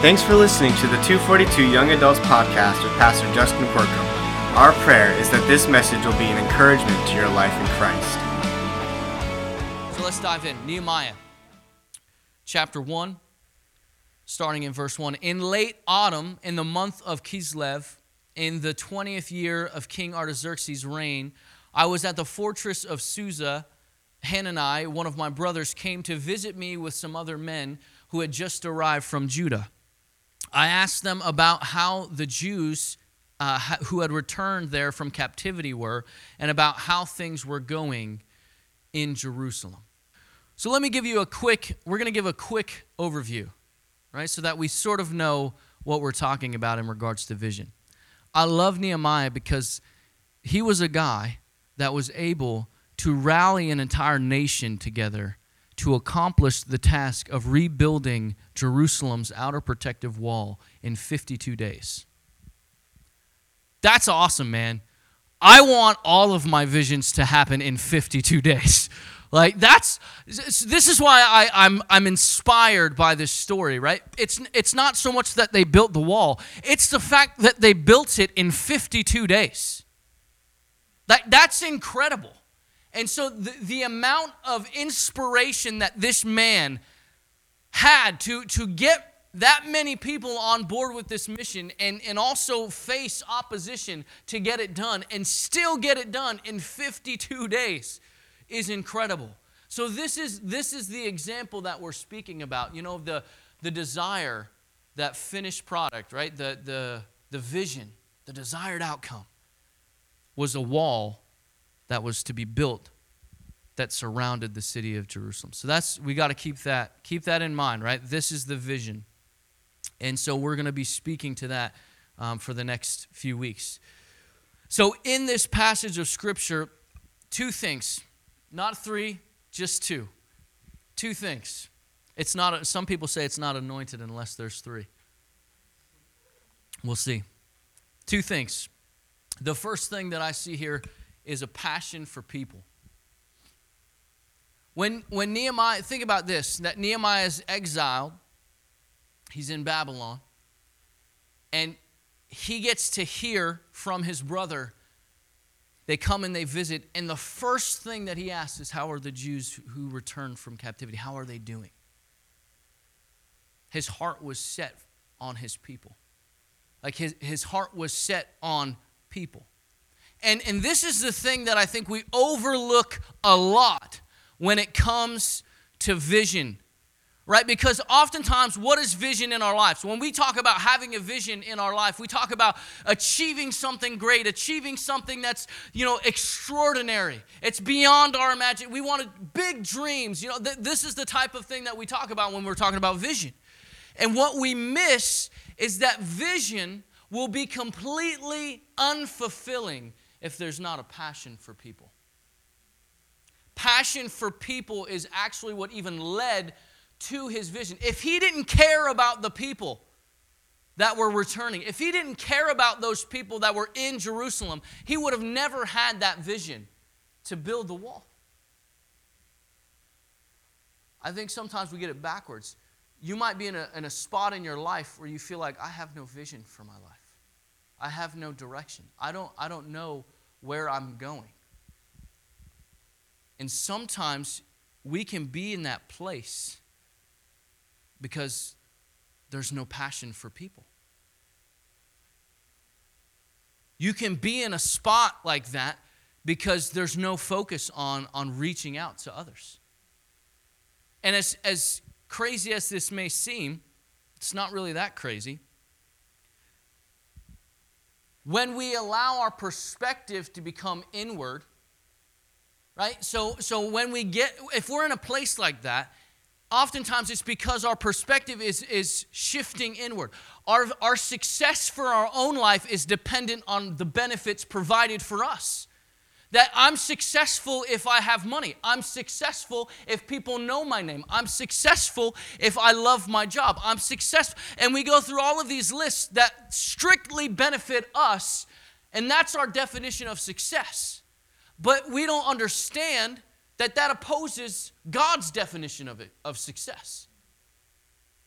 Thanks for listening to the 242 Young Adults Podcast with Pastor Justin Quirko. Our prayer is that this message will be an encouragement to your life in Christ. So let's dive in. Nehemiah chapter 1, starting in verse 1. In late autumn, in the month of Kislev, in the 20th year of King Artaxerxes' reign, I was at the fortress of Susa. Hanani, one of my brothers, came to visit me with some other men who had just arrived from Judah. I asked them about how the Jews uh, who had returned there from captivity were and about how things were going in Jerusalem. So let me give you a quick, we're going to give a quick overview, right, so that we sort of know what we're talking about in regards to vision. I love Nehemiah because he was a guy that was able to rally an entire nation together to accomplish the task of rebuilding Jerusalem's outer protective wall in 52 days. That's awesome, man. I want all of my visions to happen in 52 days. Like that's this is why I, I'm I'm inspired by this story, right? It's it's not so much that they built the wall, it's the fact that they built it in 52 days. That that's incredible. And so the, the amount of inspiration that this man had to, to get that many people on board with this mission and, and also face opposition to get it done and still get it done in 52 days is incredible. So this is this is the example that we're speaking about. You know, the the desire, that finished product, right? The the the vision, the desired outcome was a wall that was to be built that surrounded the city of Jerusalem. So that's we got to keep that keep that in mind, right? This is the vision, and so we're going to be speaking to that um, for the next few weeks. So in this passage of scripture, two things, not three, just two. Two things. It's not. Some people say it's not anointed unless there's three. We'll see. Two things. The first thing that I see here is a passion for people. When, when Nehemiah, think about this that Nehemiah is exiled, he's in Babylon, and he gets to hear from his brother. They come and they visit, and the first thing that he asks is, How are the Jews who returned from captivity? How are they doing? His heart was set on his people. Like his, his heart was set on people. And, and this is the thing that I think we overlook a lot when it comes to vision right? Because oftentimes, what is vision in our lives? When we talk about having a vision in our life, we talk about achieving something great, achieving something that's, you know, extraordinary. It's beyond our imagination. We wanted big dreams. You know, th- this is the type of thing that we talk about when we're talking about vision. And what we miss is that vision will be completely unfulfilling if there's not a passion for people. Passion for people is actually what even led to his vision. If he didn't care about the people that were returning, if he didn't care about those people that were in Jerusalem, he would have never had that vision to build the wall. I think sometimes we get it backwards. You might be in a, in a spot in your life where you feel like, I have no vision for my life. I have no direction. I don't, I don't know where I'm going. And sometimes we can be in that place because there's no passion for people. You can be in a spot like that because there's no focus on, on reaching out to others. And as, as crazy as this may seem, it's not really that crazy. When we allow our perspective to become inward, right? So, so when we get, if we're in a place like that, oftentimes it's because our perspective is, is shifting inward. Our, our success for our own life is dependent on the benefits provided for us. That I'm successful if I have money. I'm successful if people know my name. I'm successful if I love my job. I'm successful. And we go through all of these lists that strictly benefit us, and that's our definition of success. But we don't understand that that opposes God's definition of it, of success.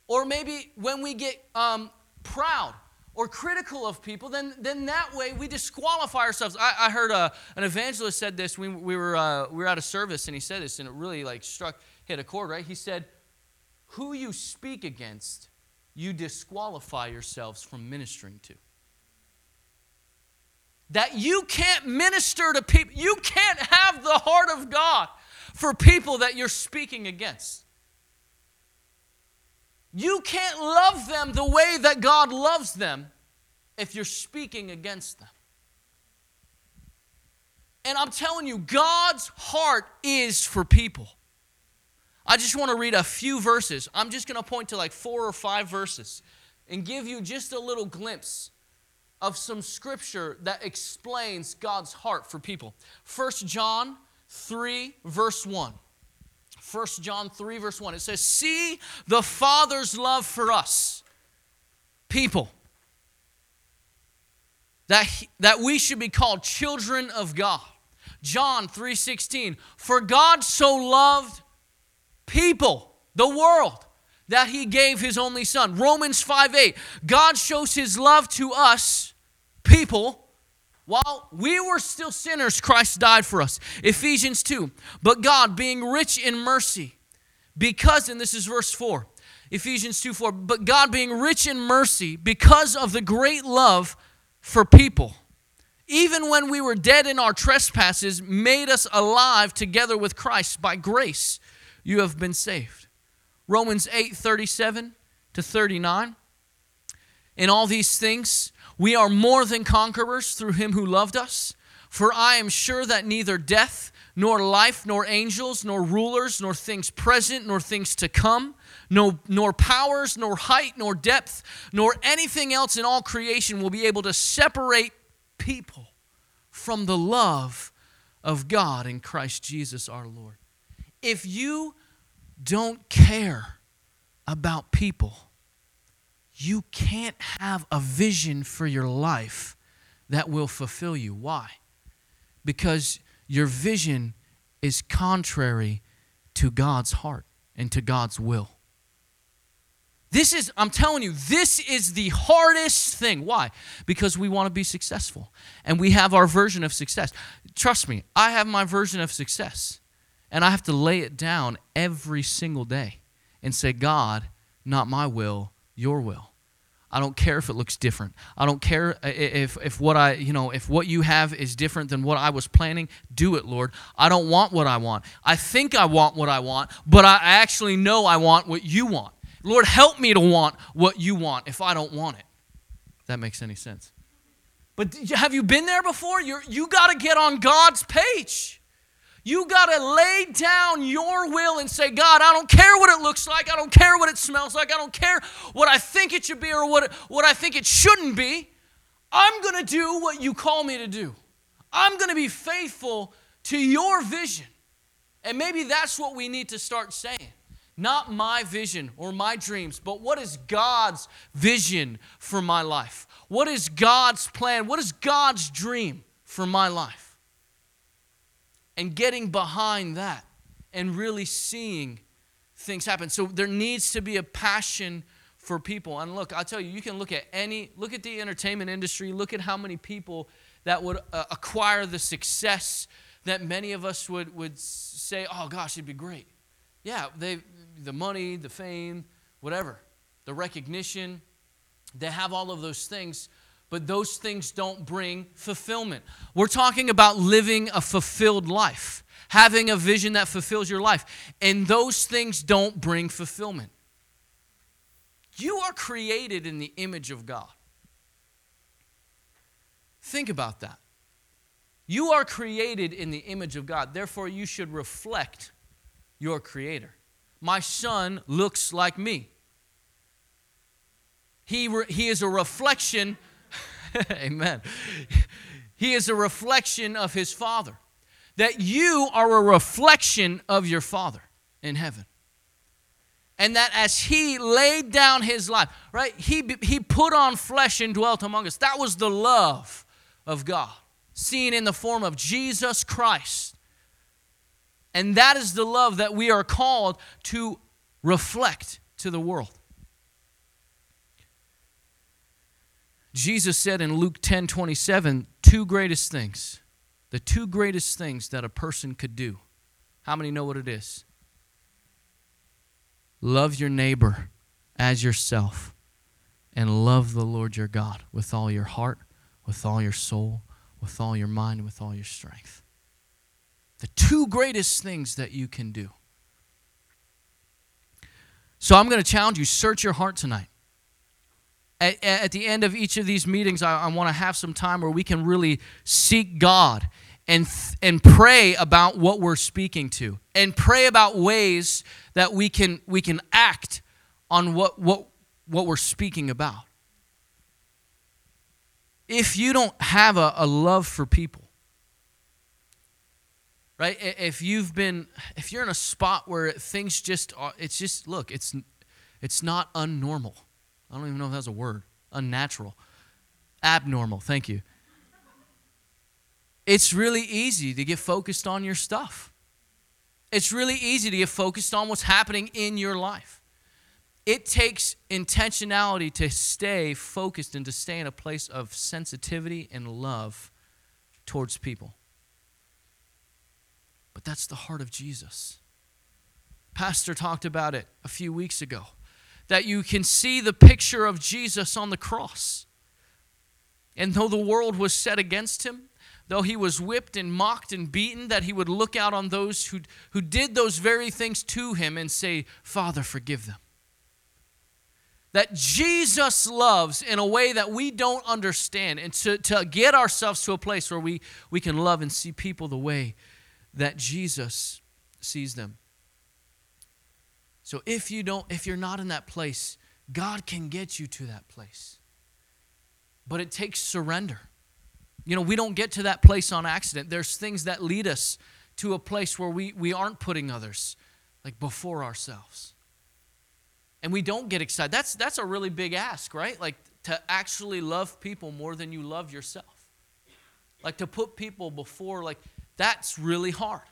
or maybe when we get um, proud or critical of people, then, then that way we disqualify ourselves. I, I heard a, uh, an evangelist said this. We, we, were, uh, we were at a service and he said this, and it really like struck, hit a chord, right? He said, Who you speak against, you disqualify yourselves from ministering to. That you can't minister to people, you can't have the heart of God for people that you're speaking against. You can't love them the way that God loves them if you're speaking against them. And I'm telling you, God's heart is for people. I just want to read a few verses. I'm just going to point to like four or five verses and give you just a little glimpse of some scripture that explains God's heart for people. First John 3, verse 1. 1 John 3, verse 1. It says, See the Father's love for us, people, that, he, that we should be called children of God. John 3:16 For God so loved people, the world, that he gave his only son. Romans 5:8 God shows his love to us people while we were still sinners, Christ died for us. Ephesians 2. But God, being rich in mercy, because, and this is verse 4, Ephesians 2 4, but God, being rich in mercy, because of the great love for people, even when we were dead in our trespasses, made us alive together with Christ. By grace, you have been saved. Romans 8 37 to 39. In all these things, we are more than conquerors through him who loved us. For I am sure that neither death, nor life, nor angels, nor rulers, nor things present, nor things to come, no, nor powers, nor height, nor depth, nor anything else in all creation will be able to separate people from the love of God in Christ Jesus our Lord. If you don't care about people, you can't have a vision for your life that will fulfill you. Why? Because your vision is contrary to God's heart and to God's will. This is, I'm telling you, this is the hardest thing. Why? Because we want to be successful and we have our version of success. Trust me, I have my version of success and I have to lay it down every single day and say, God, not my will, your will. I don't care if it looks different. I don't care if, if what I, you know, if what you have is different than what I was planning. Do it, Lord. I don't want what I want. I think I want what I want, but I actually know I want what you want. Lord, help me to want what you want if I don't want it. If that makes any sense. But have you been there before? You're, you got to get on God's page. You got to lay down your will and say, God, I don't care what it looks like. I don't care what it smells like. I don't care what I think it should be or what, what I think it shouldn't be. I'm going to do what you call me to do. I'm going to be faithful to your vision. And maybe that's what we need to start saying. Not my vision or my dreams, but what is God's vision for my life? What is God's plan? What is God's dream for my life? And getting behind that and really seeing things happen. So there needs to be a passion for people. And look, I'll tell you, you can look at any, look at the entertainment industry, look at how many people that would uh, acquire the success that many of us would, would say, oh gosh, it'd be great. Yeah, they, the money, the fame, whatever, the recognition, they have all of those things but those things don't bring fulfillment. We're talking about living a fulfilled life, having a vision that fulfills your life, and those things don't bring fulfillment. You are created in the image of God. Think about that. You are created in the image of God, therefore, you should reflect your Creator. My son looks like me. He, re- he is a reflection Amen. He is a reflection of his Father. That you are a reflection of your Father in heaven. And that as he laid down his life, right, he, he put on flesh and dwelt among us. That was the love of God, seen in the form of Jesus Christ. And that is the love that we are called to reflect to the world. Jesus said in Luke 10 27, two greatest things, the two greatest things that a person could do. How many know what it is? Love your neighbor as yourself and love the Lord your God with all your heart, with all your soul, with all your mind, with all your strength. The two greatest things that you can do. So I'm going to challenge you search your heart tonight. At, at the end of each of these meetings, I, I want to have some time where we can really seek God and, and pray about what we're speaking to and pray about ways that we can, we can act on what, what, what we're speaking about. If you don't have a, a love for people, right? If you've been, if you're in a spot where things just, it's just, look, it's, it's not unnormal. I don't even know if that's a word. Unnatural. Abnormal. Thank you. It's really easy to get focused on your stuff. It's really easy to get focused on what's happening in your life. It takes intentionality to stay focused and to stay in a place of sensitivity and love towards people. But that's the heart of Jesus. Pastor talked about it a few weeks ago that you can see the picture of Jesus on the cross. And though the world was set against him, though he was whipped and mocked and beaten, that he would look out on those who, who did those very things to him and say, Father, forgive them. That Jesus loves in a way that we don't understand, and to, to get ourselves to a place where we, we can love and see people the way that Jesus sees them. So if you don't if you're not in that place, God can get you to that place. But it takes surrender. You know, we don't get to that place on accident. There's things that lead us to a place where we, we aren't putting others like before ourselves. And we don't get excited. That's that's a really big ask, right? Like to actually love people more than you love yourself. Like to put people before like that's really hard.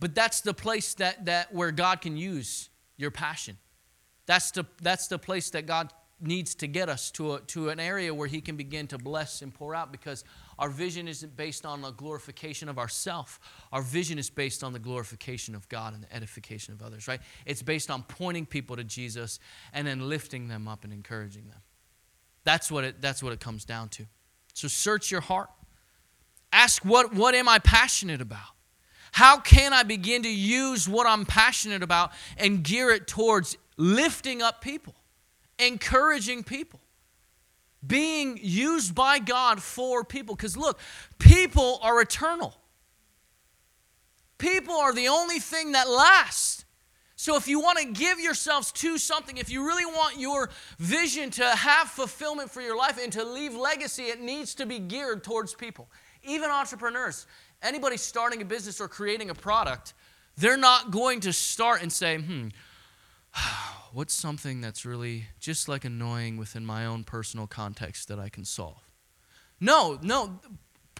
But that's the place that, that where God can use your passion. That's the, that's the place that God needs to get us to, a, to an area where He can begin to bless and pour out because our vision isn't based on the glorification of ourself. Our vision is based on the glorification of God and the edification of others, right? It's based on pointing people to Jesus and then lifting them up and encouraging them. That's what it, that's what it comes down to. So search your heart. Ask, what, what am I passionate about? How can I begin to use what I'm passionate about and gear it towards lifting up people, encouraging people, being used by God for people? Because look, people are eternal. People are the only thing that lasts. So, if you want to give yourselves to something, if you really want your vision to have fulfillment for your life and to leave legacy, it needs to be geared towards people. Even entrepreneurs, anybody starting a business or creating a product, they're not going to start and say, hmm, what's something that's really just like annoying within my own personal context that I can solve? No, no.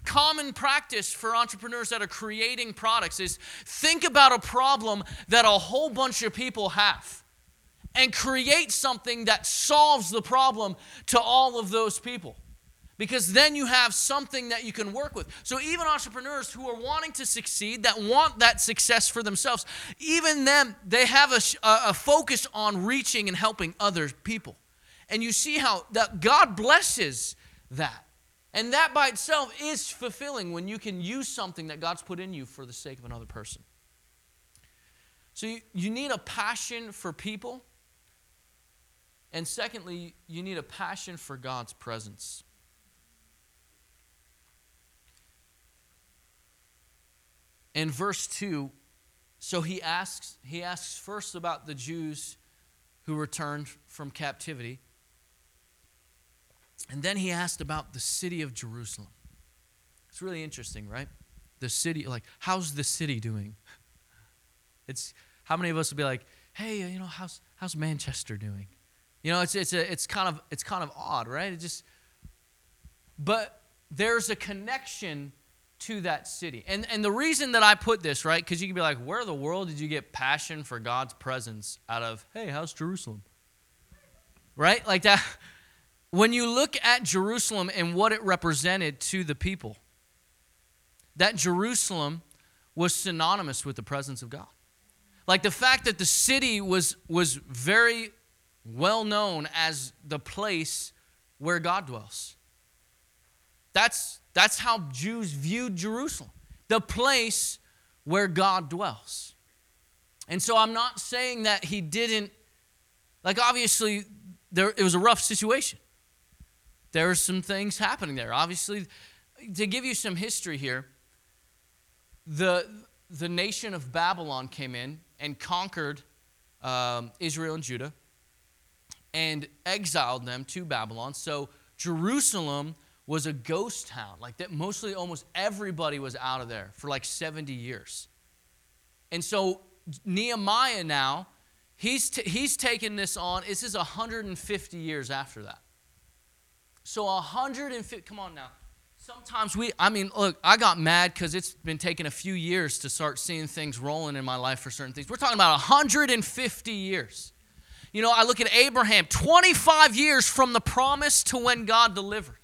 Common practice for entrepreneurs that are creating products is think about a problem that a whole bunch of people have and create something that solves the problem to all of those people because then you have something that you can work with. So, even entrepreneurs who are wanting to succeed, that want that success for themselves, even them, they have a, a focus on reaching and helping other people. And you see how that God blesses that. And that by itself is fulfilling when you can use something that God's put in you for the sake of another person. So, you, you need a passion for people. And secondly, you need a passion for God's presence. In verse 2 so he asks he asks first about the jews who returned from captivity and then he asked about the city of jerusalem. It's really interesting right? The city like how's the city doing? It's how many of us would be like hey you know how's how's manchester doing? You know it's it's a, it's kind of it's kind of odd right? It just but there's a connection to that city. And, and the reason that I put this, right, because you can be like, where in the world did you get passion for God's presence out of, hey, how's Jerusalem? Right? Like that. when you look at Jerusalem and what it represented to the people, that Jerusalem was synonymous with the presence of God. Like the fact that the city was, was very well known as the place where God dwells. That's, that's how Jews viewed Jerusalem, the place where God dwells. And so I'm not saying that he didn't, like, obviously, there, it was a rough situation. There are some things happening there. Obviously, to give you some history here, the, the nation of Babylon came in and conquered um, Israel and Judah and exiled them to Babylon. So Jerusalem was a ghost town. Like that, mostly almost everybody was out of there for like 70 years. And so Nehemiah now, he's, t- he's taken this on. This is 150 years after that. So 150, come on now. Sometimes we, I mean, look, I got mad because it's been taking a few years to start seeing things rolling in my life for certain things. We're talking about 150 years. You know, I look at Abraham, 25 years from the promise to when God delivered.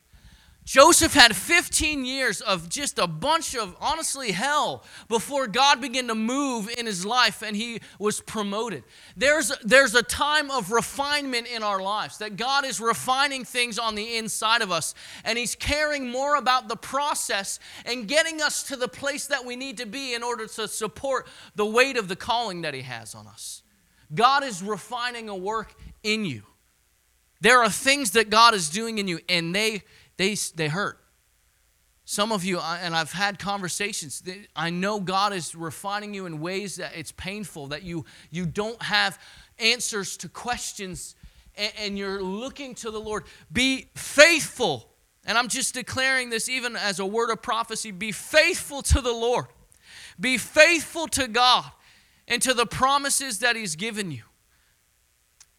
Joseph had 15 years of just a bunch of, honestly, hell before God began to move in his life and he was promoted. There's, there's a time of refinement in our lives, that God is refining things on the inside of us, and he's caring more about the process and getting us to the place that we need to be in order to support the weight of the calling that he has on us. God is refining a work in you. There are things that God is doing in you, and they they, they hurt. Some of you, and I've had conversations, I know God is refining you in ways that it's painful, that you, you don't have answers to questions, and, you're looking to the Lord. Be faithful. And I'm just declaring this even as a word of prophecy be faithful to the Lord, be faithful to God and to the promises that He's given you,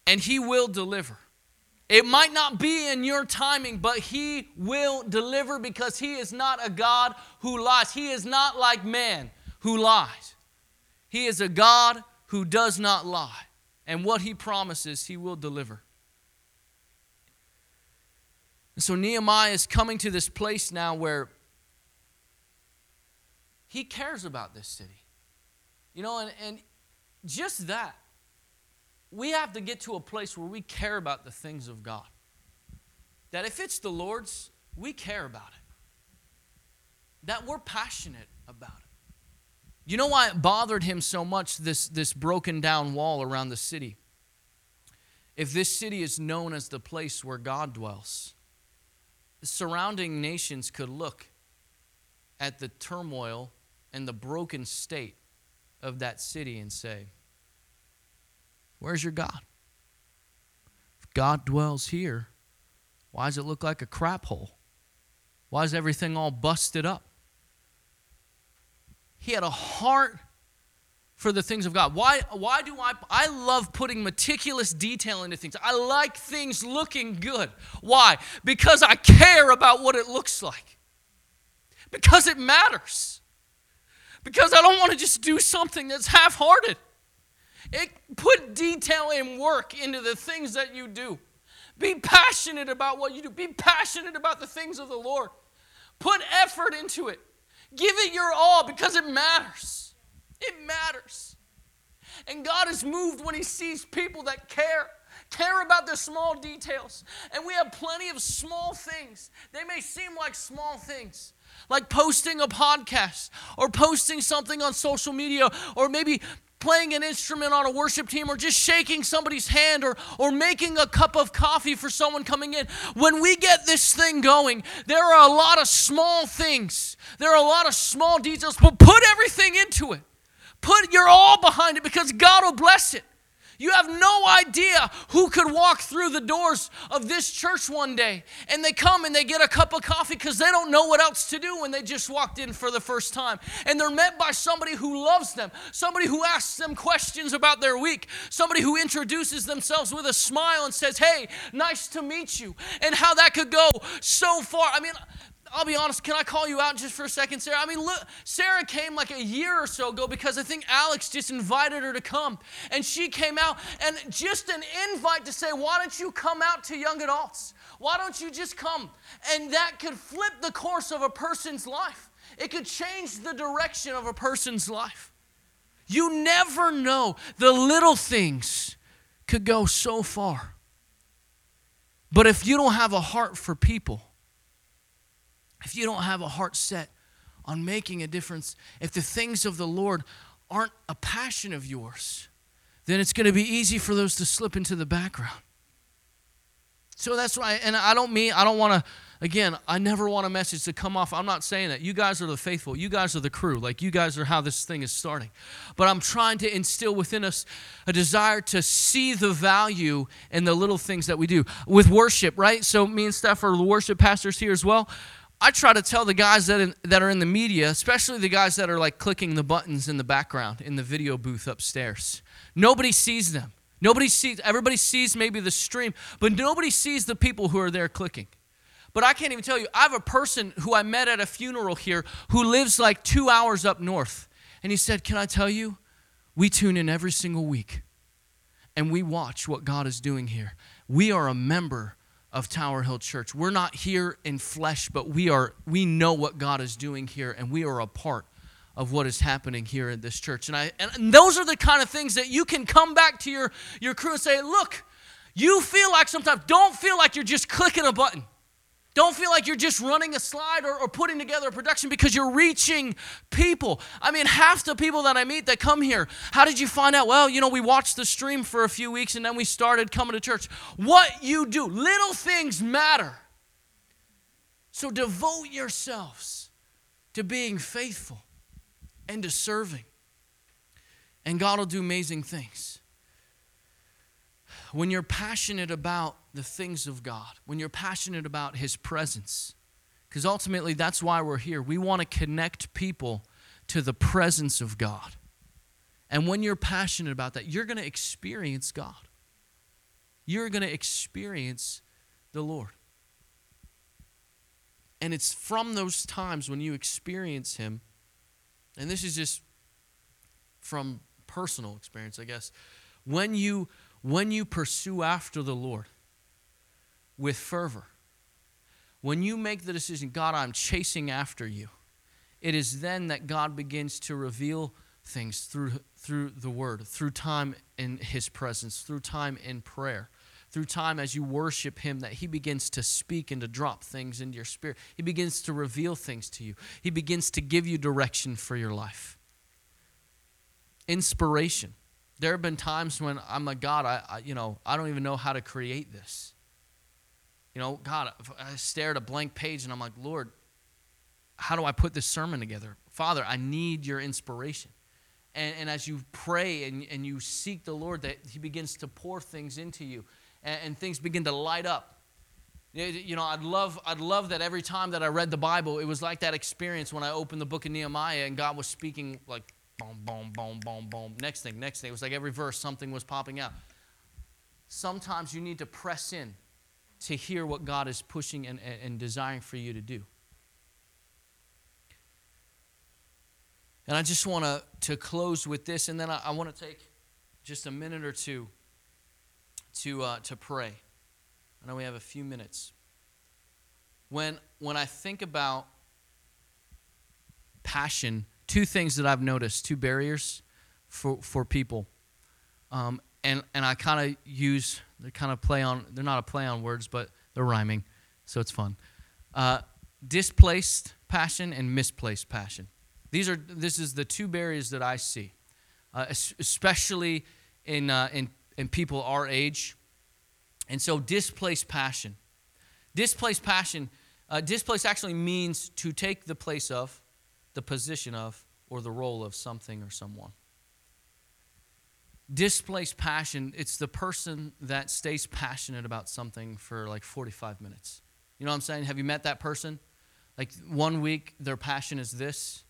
and He will deliver. It might not be in your timing, but He will deliver because He is not a God who lies. He is not like man who lies. He is a God who does not lie. And what He promises, He will deliver. And so Nehemiah is coming to this place now where he cares about this city. You know, and, and just that we have to get to a place where we care about the things of God. That if it's the Lord's, we care about it. That we're passionate about it. You know why it bothered him so much, this, this broken down wall around the city? If this city is known as the place where God dwells, the surrounding nations could look at the turmoil and the broken state of that city and say, Where's your God? If God dwells here, why does it look like a crap hole? Why is everything all busted up? He had a heart for the things of God. Why, why do I? I love putting meticulous detail into things. I like things looking good. Why? Because I care about what it looks like. Because it matters. Because I don't want to just do something that's half hearted. It, put detail and work into the things that you do. Be passionate about what you do. Be passionate about the things of the Lord. Put effort into it. Give it your all because it matters. It matters. And God is moved when He sees people that care, care about the small details. And we have plenty of small things. They may seem like small things, like posting a podcast or posting something on social media or maybe playing an instrument on a worship team or just shaking somebody's hand or, or making a cup of coffee for someone coming in. When we get this thing going, there are a lot of small things, there are a lot of small details, but put everything into it. Put your all behind it because God will bless it. You have no idea who could walk through the doors of this church one day and they come and they get a cup of coffee because they don't know what else to do when they just walked in for the first time. And they're met by somebody who loves them, somebody who asks them questions about their week, somebody who introduces themselves with a smile and says, Hey, nice to meet you. And how that could go so far. I mean, I'll be honest, can I call you out just for a second, Sarah? I mean, look, Sarah came like a year or so ago because I think Alex just invited her to come. And she came out, and just an invite to say, Why don't you come out to young adults? Why don't you just come? And that could flip the course of a person's life, it could change the direction of a person's life. You never know. The little things could go so far. But if you don't have a heart for people, if you don't have a heart set on making a difference, if the things of the Lord aren't a passion of yours, then it's going to be easy for those to slip into the background. So that's why, and I don't mean, I don't want to, again, I never want a message to come off. I'm not saying that. You guys are the faithful. You guys are the crew. Like, you guys are how this thing is starting. But I'm trying to instill within us a desire to see the value in the little things that we do. With worship, right? So, me and Steph are the worship pastors here as well. I try to tell the guys that, in, that are in the media, especially the guys that are like clicking the buttons in the background in the video booth upstairs, nobody sees them. Nobody sees, everybody sees maybe the stream, but nobody sees the people who are there clicking. But I can't even tell you, I have a person who I met at a funeral here who lives like two hours up north. And he said, Can I tell you? We tune in every single week and we watch what God is doing here. We are a member of Tower Hill Church. We're not here in flesh, but we are we know what God is doing here and we are a part of what is happening here in this church. And I and those are the kind of things that you can come back to your your crew and say, "Look, you feel like sometimes don't feel like you're just clicking a button. Don't feel like you're just running a slide or, or, putting together a production because you're reaching people. I mean, half the people that I meet that come here, how did you find out? Well, you know, we watched the stream for a few weeks and then we started coming to church. What you do, little things matter. So devote yourselves to being faithful and to serving. And God will do amazing things. When you're passionate about the things of God, when you're passionate about His presence, because ultimately that's why we're here. We want to connect people to the presence of God. And when you're passionate about that, you're going to experience God. You're going to experience the Lord. And it's from those times when you experience Him and this is just from personal experience, I guess. When you when you pursue after the Lord with fervor, when you make the decision, God, I'm chasing after you, it is then that God begins to reveal things through through the word, through time in his presence, through time in prayer through time as you worship Him that He begins to speak and to drop things into your spirit. He begins to reveal things to you, He begins to give you direction for your life. Inspiration. There have been times when I'm like, God, I, I you know, I don't even know how to create this. You know, God, I stare at a blank page and I'm like, Lord, how do I put this sermon together? Father, I need your inspiration. And, and as you pray and, and you seek the Lord, that He begins to pour things into you and, and things begin to light up. You know, I'd love, I'd love that every time that I read the Bible, it was like that experience when I opened the book of Nehemiah and God was speaking like boom, boom, boom, boom, boom. Next thing, next thing. It was like every verse, something was popping out. Sometimes you need to press in to hear what God is pushing and, and desiring for you to do. And I just want to, to close with this, and then I, I want to take just a minute or two to, uh, to pray. I know we have a few minutes. When, when I think about passion, two things that I've noticed, two barriers for, for people. Um, and, and I kind of use, they kind of play on, they're not a play on words, but they're rhyming, so it's fun. Uh, displaced passion and misplaced passion. These are, this is the two barriers that I see, uh, especially in, uh, in in people our age. And so, displaced passion. Displaced passion, uh, displaced actually means to take the place of, the position of, or the role of something or someone. Displaced passion, it's the person that stays passionate about something for like 45 minutes. You know what I'm saying? Have you met that person? Like one week, their passion is this,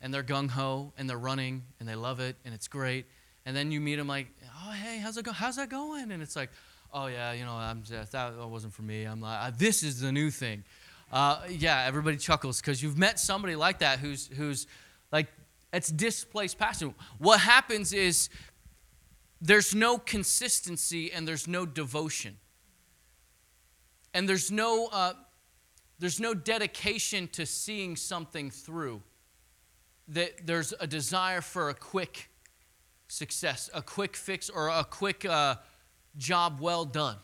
and they're gung ho, and they're running, and they love it, and it's great. And then you meet them like, oh, hey, how's it go? How's that going? And it's like, oh, yeah, you know, I'm just, that wasn't for me. I'm like, this is the new thing. Uh, yeah, everybody chuckles because you've met somebody like that who's, who's like, it's displaced passion. What happens is there's no consistency and there's no devotion. and there's no, uh, there's no dedication to seeing something through. That there's a desire for a quick success, a quick fix, or a quick uh, job well done.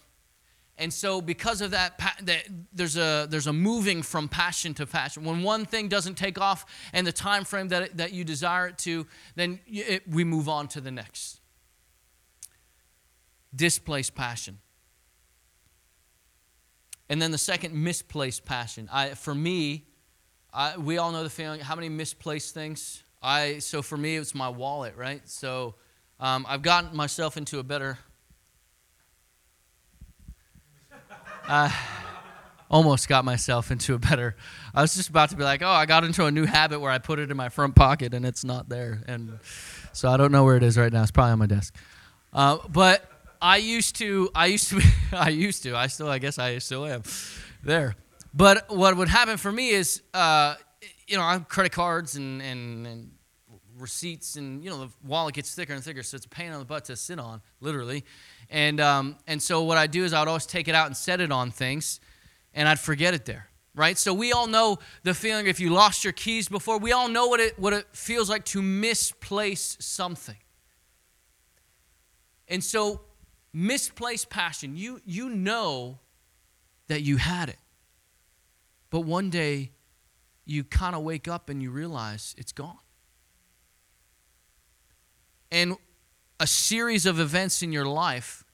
And so, because of that, that, there's a there's a moving from passion to passion. When one thing doesn't take off and the time frame that that you desire it to, then it, we move on to the next. Displaced passion. And then the second, misplaced passion. I, for me, I, we all know the feeling. How many misplaced things? I so for me, it's my wallet, right? So um, I've gotten myself into a better. Uh, almost got myself into a better. I was just about to be like, oh, I got into a new habit where I put it in my front pocket and it's not there, and so I don't know where it is right now. It's probably on my desk. Uh, but I used to, I used to, I used to, I still, I guess I still am there. But what would happen for me is, uh, you know, I have credit cards and, and, and receipts, and you know, the wallet gets thicker and thicker, so it's a pain on the butt to sit on, literally. And um, and so what I do is I would always take it out and set it on things, and I'd forget it there right? So we all know the feeling if you lost your keys before. We all know what it what it feels like to misplace something. And so misplaced passion. You, you know that you had it. But one day, you kind of wake up and you realize it's gone. And a series of events in your life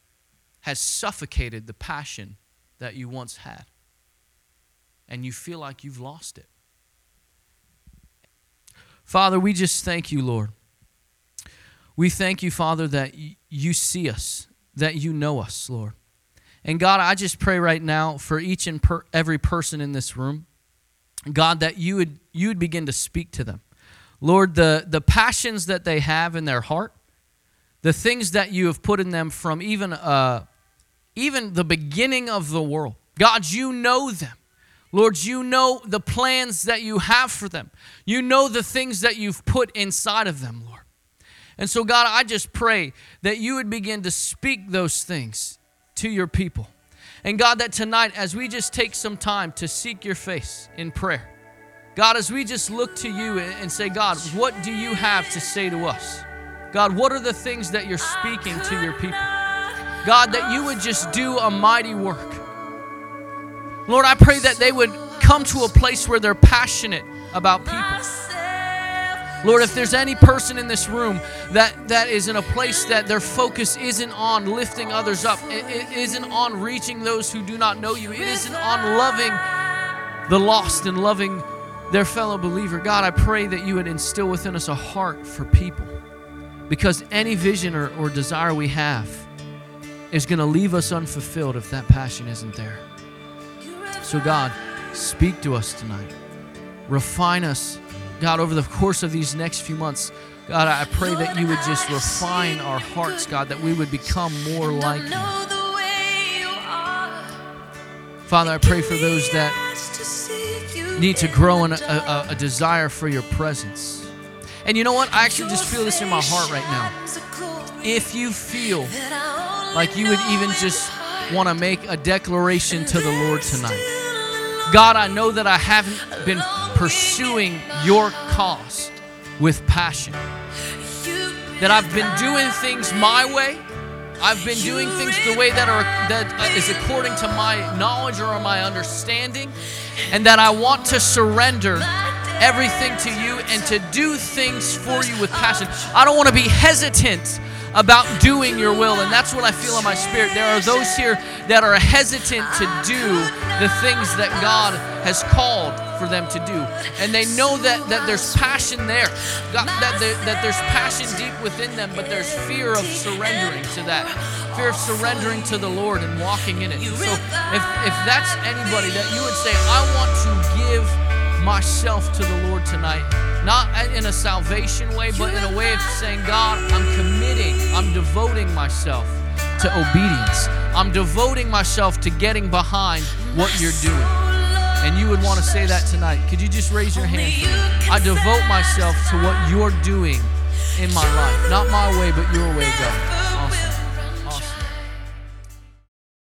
has suffocated the passion that you once had. And you feel like you've lost it. Father, we just thank you, Lord. We thank you, Father, that you see us that you know us, Lord. And God, I just pray right now for each and per, every person in this room, God, that you would you would begin to speak to them. Lord, the, the passions that they have in their heart, the things that you have put in them from even uh, even the beginning of the world. God, you know them. Lord, you know the plans that you have for them. You know the things that you've put inside of them, Lord. And so, God, I just pray that you would begin to speak those things to your people. And God, that tonight, as we just take some time to seek your face in prayer, God, as we just look to you and say, God, what do you have to say to us? God, what are the things that you're speaking to your people? God, that you would just do a mighty work. Lord, I pray that they would come to a place where they're passionate about people. Lord, if there's any person in this room that, that is in a place that their focus isn't on lifting others up, it, it isn't on reaching those who do not know you, it isn't on loving the lost and loving their fellow believer, God, I pray that you would instill within us a heart for people. Because any vision or, or desire we have is going to leave us unfulfilled if that passion isn't there. So, God, speak to us tonight. Refine us God, over the course of these next few months, God, I pray that you would just refine our hearts, God, that we would become more like you. Father, I pray for those that need to grow in a, a, a desire for your presence. And you know what? I actually just feel this in my heart right now. If you feel like you would even just want to make a declaration to the Lord tonight, God, I know that I haven't been pursuing your cost with passion. That I've been doing things my way. I've been doing things the way that are that is according to my knowledge or my understanding, and that I want to surrender everything to you and to do things for you with passion. I don't want to be hesitant about doing your will. And that's what I feel in my spirit. There are those here that are hesitant to do the things that God has called for them to do. And they know that, that there's passion there, God, that, there, that there's passion deep within them, but there's fear of surrendering to that. Fear of surrendering to the Lord and walking in it. So if, if that's anybody that you would say, I want to give myself to the Lord tonight, not in a salvation way, but in a way of saying, God, I'm committing, I'm devoting myself to obedience. I'm devoting myself to getting behind what you're doing. And you would want to say that tonight. Could you just raise your hand? I devote myself to what you're doing in my life. Not my way, but your way, God.